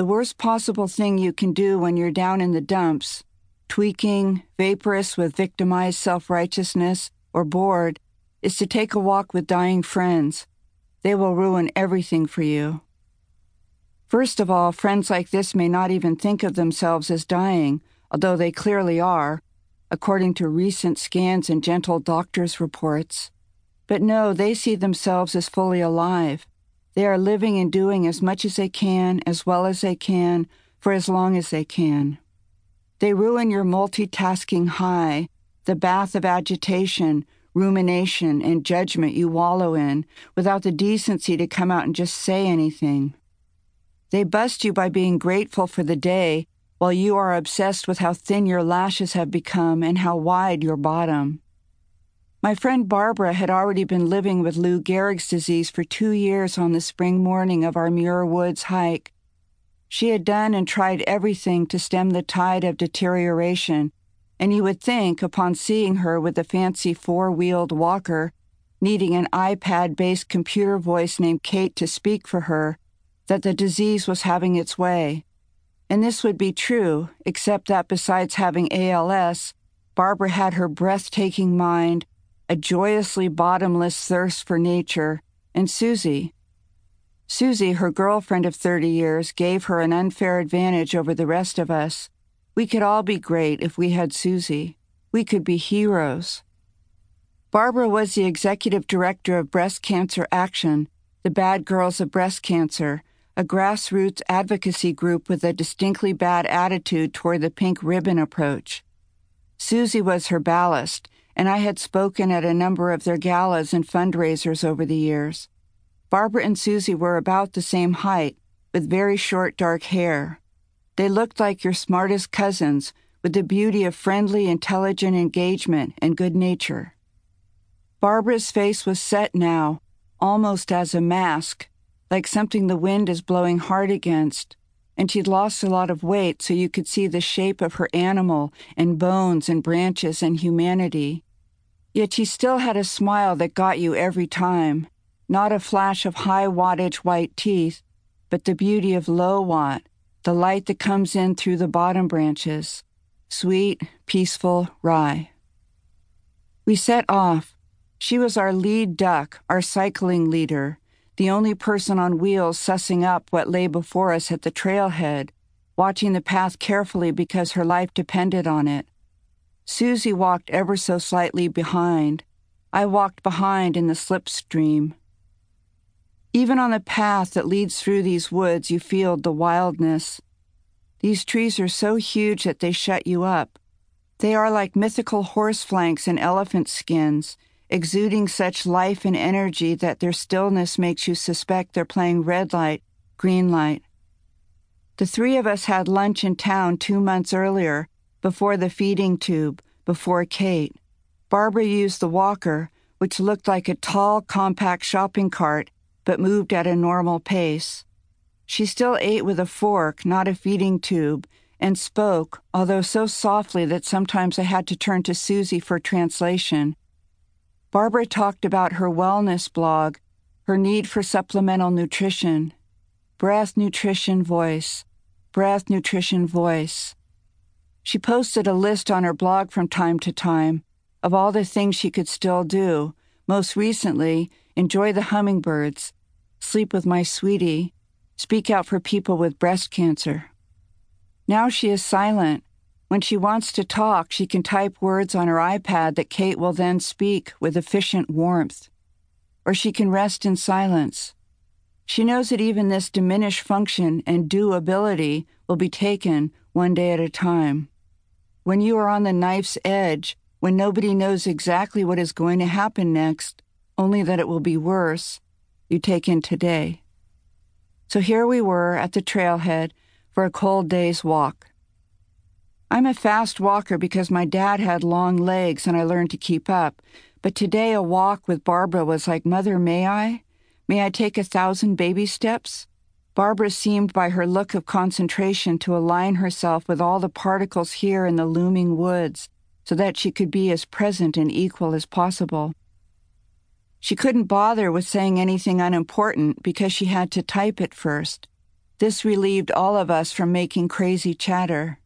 The worst possible thing you can do when you're down in the dumps, tweaking, vaporous with victimized self righteousness, or bored, is to take a walk with dying friends. They will ruin everything for you. First of all, friends like this may not even think of themselves as dying, although they clearly are, according to recent scans and gentle doctors' reports. But no, they see themselves as fully alive. They are living and doing as much as they can, as well as they can, for as long as they can. They ruin your multitasking high, the bath of agitation, rumination, and judgment you wallow in, without the decency to come out and just say anything. They bust you by being grateful for the day, while you are obsessed with how thin your lashes have become and how wide your bottom. My friend Barbara had already been living with Lou Gehrig's disease for two years on the spring morning of our Muir Woods hike. She had done and tried everything to stem the tide of deterioration, and you would think, upon seeing her with a fancy four wheeled walker, needing an iPad based computer voice named Kate to speak for her, that the disease was having its way. And this would be true, except that besides having ALS, Barbara had her breathtaking mind a joyously bottomless thirst for nature, and Susie. Susie, her girlfriend of 30 years, gave her an unfair advantage over the rest of us. We could all be great if we had Susie. We could be heroes. Barbara was the executive director of Breast Cancer Action, the Bad Girls of Breast Cancer, a grassroots advocacy group with a distinctly bad attitude toward the pink ribbon approach. Susie was her ballast, and I had spoken at a number of their galas and fundraisers over the years. Barbara and Susie were about the same height, with very short dark hair. They looked like your smartest cousins, with the beauty of friendly, intelligent engagement and good nature. Barbara's face was set now, almost as a mask, like something the wind is blowing hard against, and she'd lost a lot of weight so you could see the shape of her animal and bones and branches and humanity. Yet she still had a smile that got you every time, not a flash of high wattage white teeth, but the beauty of low watt, the light that comes in through the bottom branches. Sweet, peaceful wry. We set off. She was our lead duck, our cycling leader, the only person on wheels sussing up what lay before us at the trailhead, watching the path carefully because her life depended on it. Susie walked ever so slightly behind. I walked behind in the slipstream. Even on the path that leads through these woods, you feel the wildness. These trees are so huge that they shut you up. They are like mythical horse flanks and elephant skins, exuding such life and energy that their stillness makes you suspect they're playing red light, green light. The three of us had lunch in town two months earlier before the feeding tube, before Kate. Barbara used the walker, which looked like a tall, compact shopping cart, but moved at a normal pace. She still ate with a fork, not a feeding tube, and spoke, although so softly that sometimes I had to turn to Susie for translation. Barbara talked about her wellness blog, her need for supplemental nutrition, breath, nutrition, voice, breath, nutrition, voice. She posted a list on her blog from time to time of all the things she could still do. Most recently, enjoy the hummingbirds, sleep with my sweetie, speak out for people with breast cancer. Now she is silent. When she wants to talk, she can type words on her iPad that Kate will then speak with efficient warmth. Or she can rest in silence. She knows that even this diminished function and do ability will be taken one day at a time. When you are on the knife's edge, when nobody knows exactly what is going to happen next, only that it will be worse, you take in today. So here we were at the trailhead for a cold day's walk. I'm a fast walker because my dad had long legs and I learned to keep up, but today a walk with Barbara was like, Mother, may I? May I take a thousand baby steps? Barbara seemed by her look of concentration to align herself with all the particles here in the looming woods so that she could be as present and equal as possible. She couldn't bother with saying anything unimportant because she had to type it first. This relieved all of us from making crazy chatter.